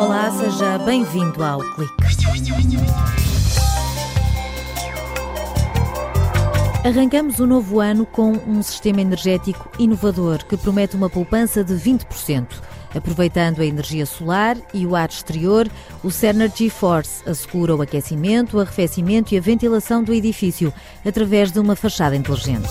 Olá, seja bem-vindo ao Clique. Arrancamos o novo ano com um sistema energético inovador que promete uma poupança de 20%. Aproveitando a energia solar e o ar exterior, o Synergy Force assegura o aquecimento, o arrefecimento e a ventilação do edifício através de uma fachada inteligente.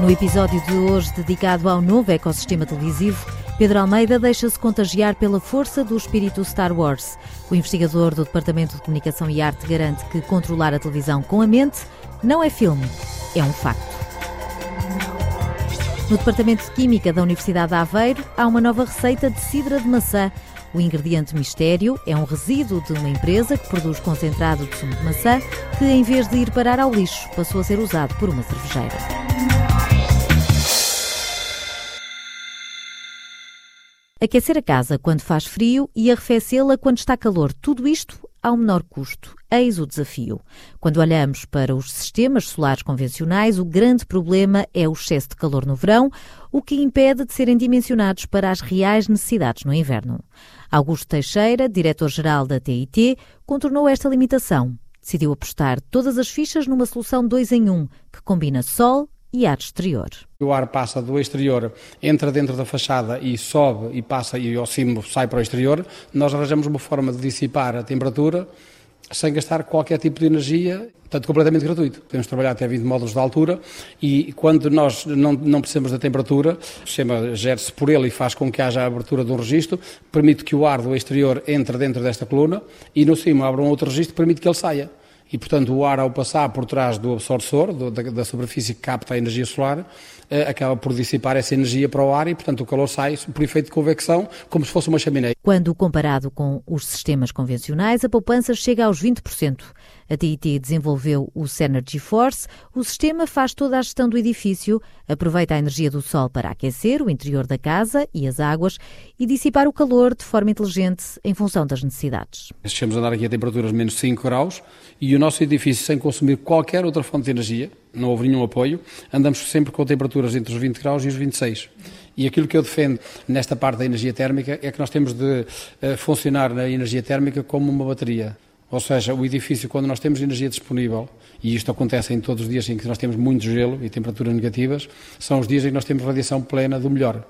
No episódio de hoje, dedicado ao novo ecossistema televisivo, Pedro Almeida deixa-se contagiar pela força do espírito Star Wars. O investigador do Departamento de Comunicação e Arte garante que controlar a televisão com a mente não é filme, é um facto. No Departamento de Química da Universidade de Aveiro, há uma nova receita de cidra de maçã. O ingrediente mistério é um resíduo de uma empresa que produz concentrado de sumo de maçã, que em vez de ir parar ao lixo, passou a ser usado por uma cervejeira. Aquecer a casa quando faz frio e arrefecê-la quando está calor, tudo isto ao menor custo. Eis o desafio. Quando olhamos para os sistemas solares convencionais, o grande problema é o excesso de calor no verão, o que impede de serem dimensionados para as reais necessidades no inverno. Augusto Teixeira, diretor-geral da TIT, contornou esta limitação. Decidiu apostar todas as fichas numa solução 2 em 1, um, que combina sol, e ar exterior. O ar passa do exterior, entra dentro da fachada e sobe e passa e ao cimo sai para o exterior. Nós arranjamos uma forma de dissipar a temperatura sem gastar qualquer tipo de energia, portanto completamente gratuito. Podemos trabalhar até 20 módulos de altura e quando nós não, não precisamos da temperatura, o sistema gere-se por ele e faz com que haja a abertura de um registro, permite que o ar do exterior entre dentro desta coluna e no cimo abre um outro registro que permite que ele saia e, portanto, o ar, ao passar por trás do absorção da, da, superfície que capta a energia solar, eh, acaba por dissipar essa energia para o ar e, portanto, o calor sai por efeito de convecção, como se fosse uma chaminé. Quando comparado com os sistemas convencionais, a poupança chega aos 20%. A TIT desenvolveu o Synergy Force. O sistema faz toda a gestão do edifício, aproveita a energia do sol para aquecer o interior da casa e as águas e dissipar o calor de forma inteligente em função das necessidades. Chegamos a andar aqui a temperaturas menos 5 graus e o nosso edifício, sem consumir qualquer outra fonte de energia, não houve nenhum apoio, andamos sempre com temperaturas entre os 20 graus e os 26. E aquilo que eu defendo nesta parte da energia térmica é que nós temos de uh, funcionar na energia térmica como uma bateria. Ou seja, o edifício, quando nós temos energia disponível, e isto acontece em todos os dias em que nós temos muito gelo e temperaturas negativas, são os dias em que nós temos radiação plena do melhor.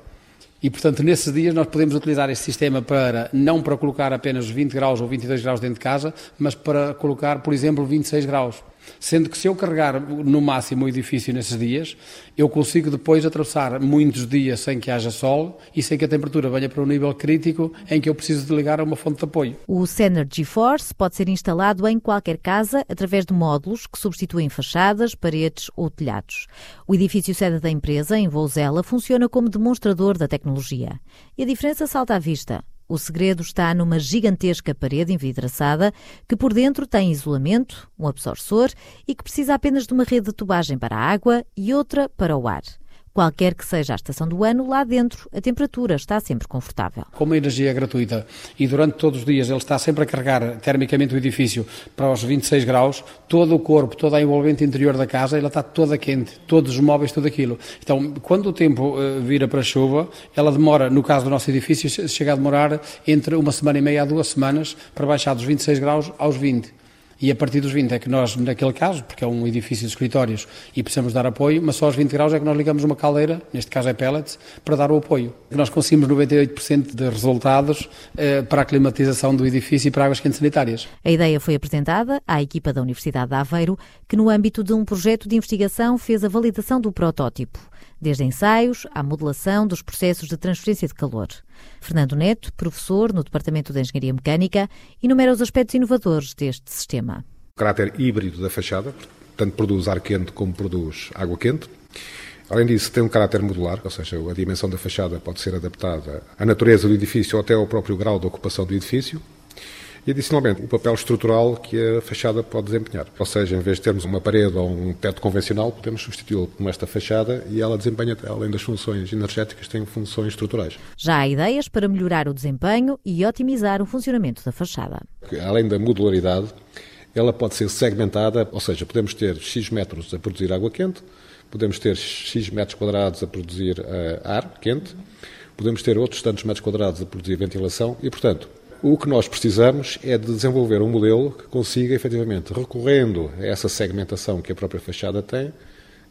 E, portanto, nesses dias nós podemos utilizar este sistema para, não para colocar apenas 20 graus ou 22 graus dentro de casa, mas para colocar, por exemplo, 26 graus. Sendo que se eu carregar no máximo o edifício nesses dias, eu consigo depois atravessar muitos dias sem que haja sol e sem que a temperatura venha para um nível crítico em que eu preciso de ligar a uma fonte de apoio. O Synergy Force pode ser instalado em qualquer casa através de módulos que substituem fachadas, paredes ou telhados. O edifício sede da empresa, em Vouzela, funciona como demonstrador da tecnologia. E a diferença salta à vista. O segredo está numa gigantesca parede envidraçada que por dentro tem isolamento, um absortor e que precisa apenas de uma rede de tubagem para a água e outra para o ar. Qualquer que seja a estação do ano, lá dentro a temperatura está sempre confortável. Como a energia é gratuita e durante todos os dias ele está sempre a carregar termicamente o edifício para os 26 graus, todo o corpo, todo o envolvente interior da casa, ela está toda quente, todos os móveis, tudo aquilo. Então, quando o tempo uh, vira para a chuva, ela demora, no caso do nosso edifício, chega a demorar entre uma semana e meia a duas semanas para baixar dos 26 graus aos 20. E a partir dos 20 é que nós, naquele caso, porque é um edifício de escritórios e precisamos dar apoio, mas só aos 20 graus é que nós ligamos uma caldeira, neste caso é pellets, para dar o apoio. Nós conseguimos 98% de resultados eh, para a climatização do edifício e para águas quentes sanitárias. A ideia foi apresentada à equipa da Universidade de Aveiro, que no âmbito de um projeto de investigação fez a validação do protótipo desde ensaios à modelação dos processos de transferência de calor. Fernando Neto, professor no Departamento de Engenharia Mecânica, enumera os aspectos inovadores deste sistema. O caráter híbrido da fachada, tanto produz ar quente como produz água quente. Além disso, tem um caráter modular, ou seja, a dimensão da fachada pode ser adaptada à natureza do edifício ou até ao próprio grau de ocupação do edifício e, adicionalmente, o papel estrutural que a fachada pode desempenhar. Ou seja, em vez de termos uma parede ou um teto convencional, podemos substituí-lo por esta fachada e ela desempenha, além das funções energéticas, tem funções estruturais. Já há ideias para melhorar o desempenho e otimizar o funcionamento da fachada. Além da modularidade, ela pode ser segmentada, ou seja, podemos ter X metros a produzir água quente, podemos ter X metros quadrados a produzir uh, ar quente, podemos ter outros tantos metros quadrados a produzir ventilação e, portanto, o que nós precisamos é de desenvolver um modelo que consiga, efetivamente, recorrendo a essa segmentação que a própria fachada tem,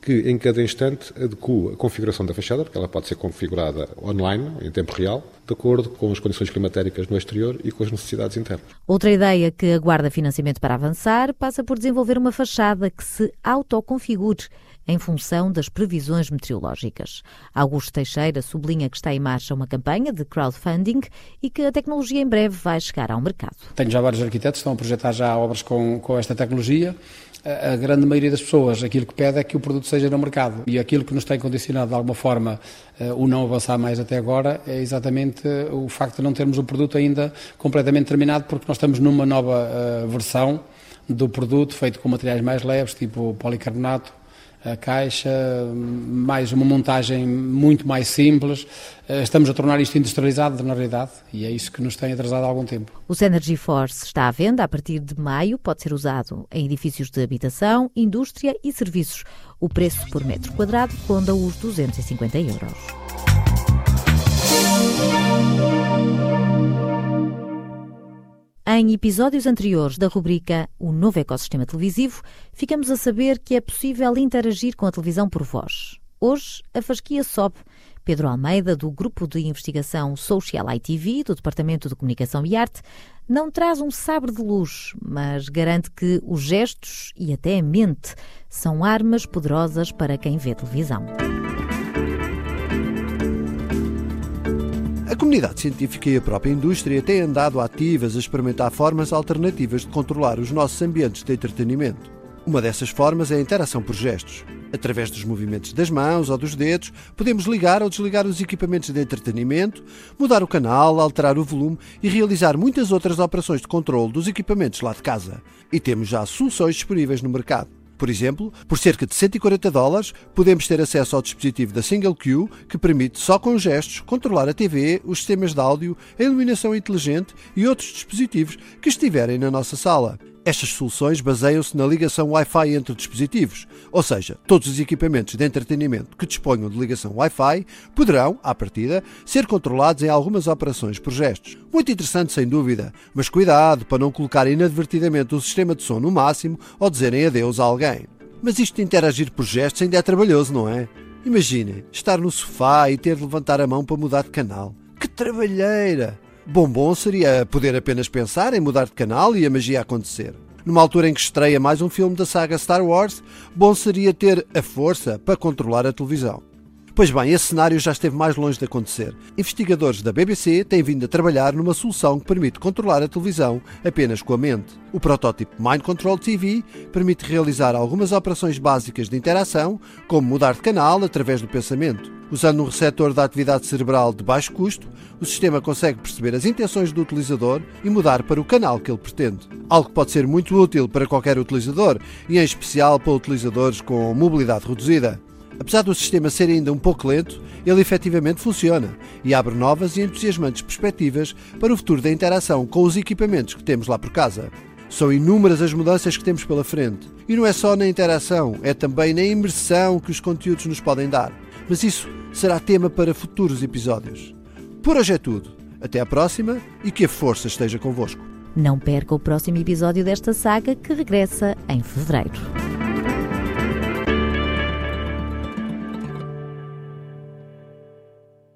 que em cada instante adequa a configuração da fachada, porque ela pode ser configurada online, em tempo real, de acordo com as condições climatéricas no exterior e com as necessidades internas. Outra ideia que aguarda financiamento para avançar passa por desenvolver uma fachada que se autoconfigure em função das previsões meteorológicas. Augusto Teixeira sublinha que está em marcha uma campanha de crowdfunding e que a tecnologia em breve vai chegar ao mercado. Tenho já vários arquitetos que estão a projetar já obras com, com esta tecnologia a grande maioria das pessoas aquilo que pede é que o produto seja no mercado. E aquilo que nos tem condicionado de alguma forma eh, o não avançar mais até agora é exatamente eh, o facto de não termos o produto ainda completamente terminado, porque nós estamos numa nova eh, versão do produto feito com materiais mais leves, tipo policarbonato, a caixa, mais uma montagem muito mais simples. Eh, estamos a tornar isto industrializado na realidade e é isso que nos tem atrasado há algum tempo. O Synergy Force está à venda a partir de maio, pode ser usado em edifícios de habitação, indústria e serviços. O preço por metro quadrado ronda os 250 euros. Em episódios anteriores da rubrica O Novo Ecossistema Televisivo, ficamos a saber que é possível interagir com a televisão por voz. Hoje, a fasquia sobe. Pedro Almeida, do Grupo de Investigação Social ITV, do Departamento de Comunicação e Arte, não traz um sabre de luz, mas garante que os gestos e até a mente são armas poderosas para quem vê televisão. A comunidade científica e a própria indústria têm andado ativas a experimentar formas alternativas de controlar os nossos ambientes de entretenimento. Uma dessas formas é a interação por gestos. Através dos movimentos das mãos ou dos dedos, podemos ligar ou desligar os equipamentos de entretenimento, mudar o canal, alterar o volume e realizar muitas outras operações de controle dos equipamentos lá de casa. E temos já soluções disponíveis no mercado. Por exemplo, por cerca de 140 dólares, podemos ter acesso ao dispositivo da Single Q, que permite, só com gestos, controlar a TV, os sistemas de áudio, a iluminação inteligente e outros dispositivos que estiverem na nossa sala. Estas soluções baseiam-se na ligação Wi-Fi entre dispositivos, ou seja, todos os equipamentos de entretenimento que disponham de ligação Wi-Fi poderão, à partida, ser controlados em algumas operações por gestos. Muito interessante, sem dúvida, mas cuidado para não colocar inadvertidamente o sistema de som no máximo ou dizerem adeus a alguém. Mas isto de interagir por gestos ainda é trabalhoso, não é? Imaginem, estar no sofá e ter de levantar a mão para mudar de canal. Que trabalheira! Bom bom seria poder apenas pensar em mudar de canal e a magia acontecer. Numa altura em que estreia mais um filme da saga Star Wars, bom seria ter a força para controlar a televisão. Pois bem, esse cenário já esteve mais longe de acontecer. Investigadores da BBC têm vindo a trabalhar numa solução que permite controlar a televisão apenas com a mente. O protótipo Mind Control TV permite realizar algumas operações básicas de interação, como mudar de canal através do pensamento. Usando um receptor da atividade cerebral de baixo custo, o sistema consegue perceber as intenções do utilizador e mudar para o canal que ele pretende. Algo que pode ser muito útil para qualquer utilizador e, em especial, para utilizadores com mobilidade reduzida. Apesar do sistema ser ainda um pouco lento, ele efetivamente funciona e abre novas e entusiasmantes perspectivas para o futuro da interação com os equipamentos que temos lá por casa. São inúmeras as mudanças que temos pela frente. E não é só na interação, é também na imersão que os conteúdos nos podem dar. Mas isso será tema para futuros episódios. Por hoje é tudo. Até à próxima e que a força esteja convosco. Não perca o próximo episódio desta saga que regressa em fevereiro.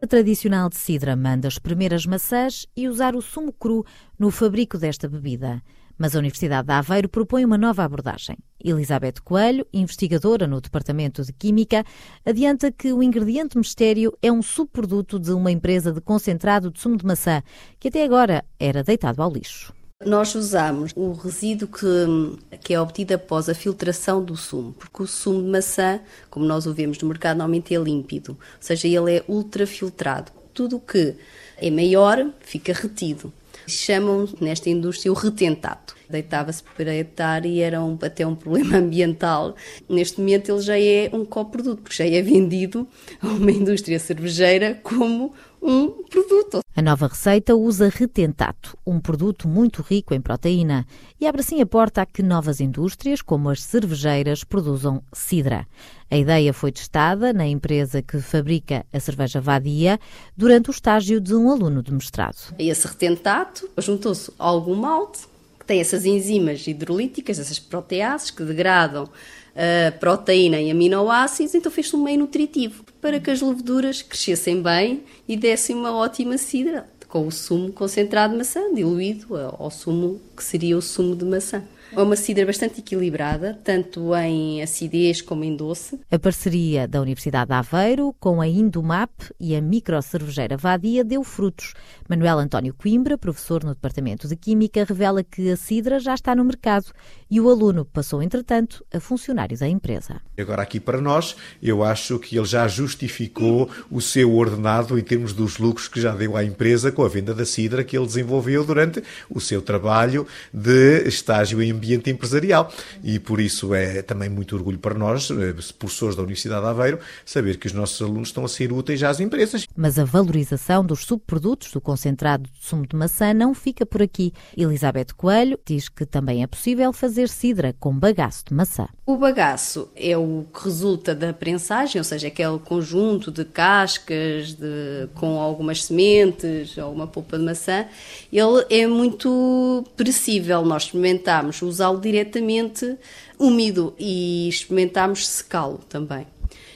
Tradicional de Sidra manda espremer as maçãs e usar o sumo cru no fabrico desta bebida. Mas a Universidade de Aveiro propõe uma nova abordagem. Elizabeth Coelho, investigadora no Departamento de Química, adianta que o ingrediente mistério é um subproduto de uma empresa de concentrado de sumo de maçã, que até agora era deitado ao lixo. Nós usamos o resíduo que, que é obtido após a filtração do sumo, porque o sumo de maçã, como nós o vemos no mercado, normalmente é límpido, ou seja, ele é ultrafiltrado. Tudo o que é maior fica retido. Chamam nesta indústria o retentato. Deitava-se para etar e era um, até um problema ambiental. Neste momento ele já é um coproduto, porque já é vendido a uma indústria cervejeira como um produto. A nova receita usa retentato, um produto muito rico em proteína, e abre assim a porta a que novas indústrias, como as cervejeiras, produzam cidra. A ideia foi testada na empresa que fabrica a cerveja Vadia durante o estágio de um aluno de mestrado. Esse retentato juntou-se a algum malte tem essas enzimas hidrolíticas, essas proteases que degradam a proteína em aminoácidos, então fez-se um meio nutritivo para que as leveduras crescessem bem e dessem uma ótima cidra com o sumo concentrado de maçã, diluído ao sumo que seria o sumo de maçã. É uma cidra bastante equilibrada, tanto em acidez como em doce. A parceria da Universidade de Aveiro com a Indomap e a microcervejeira Vadia deu frutos. Manuel António Coimbra, professor no Departamento de Química, revela que a cidra já está no mercado e o aluno passou, entretanto, a funcionário da empresa. Agora, aqui para nós, eu acho que ele já justificou o seu ordenado em termos dos lucros que já deu à empresa com a venda da cidra que ele desenvolveu durante o seu trabalho de estágio em ambiente empresarial. E por isso é também muito orgulho para nós, eh, professores da Universidade de Aveiro, saber que os nossos alunos estão a ser úteis às empresas. Mas a valorização dos subprodutos do concentrado de sumo de maçã não fica por aqui. Elizabeth Coelho diz que também é possível fazer cidra com bagaço de maçã. O bagaço é o que resulta da prensagem, ou seja, aquele conjunto de cascas de, com algumas sementes ou uma polpa de maçã. Ele é muito perecível. Nós experimentámos usá-lo diretamente úmido e experimentámos secá-lo também.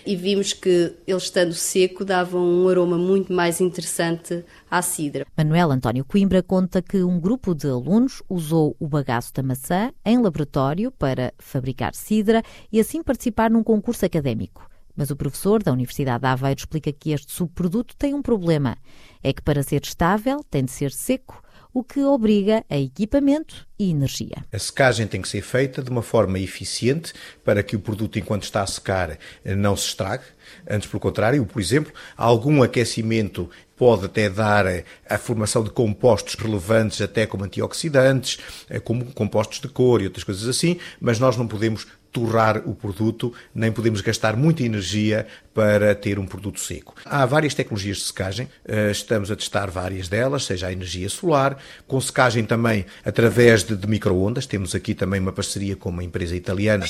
E vimos que ele estando seco dava um aroma muito mais interessante à cidra. Manuel António Coimbra conta que um grupo de alunos usou o bagaço da maçã em laboratório para fabricar cidra e assim participar num concurso académico. Mas o professor da Universidade de Aveiro explica que este subproduto tem um problema. É que para ser estável tem de ser seco o que obriga a equipamento e energia. A secagem tem que ser feita de uma forma eficiente para que o produto, enquanto está a secar, não se estrague. Antes, pelo contrário, por exemplo, algum aquecimento pode até dar a formação de compostos relevantes, até como antioxidantes, como compostos de cor e outras coisas assim, mas nós não podemos torrar o produto, nem podemos gastar muita energia para ter um produto seco. Há várias tecnologias de secagem, eh, estamos a testar várias delas, seja a energia solar, com secagem também através de, de microondas, temos aqui também uma parceria com uma empresa italiana.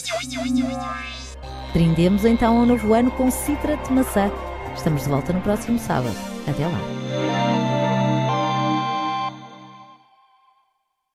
Brindemos então ao novo ano com Citra de maçã. Estamos de volta no próximo sábado. Até lá.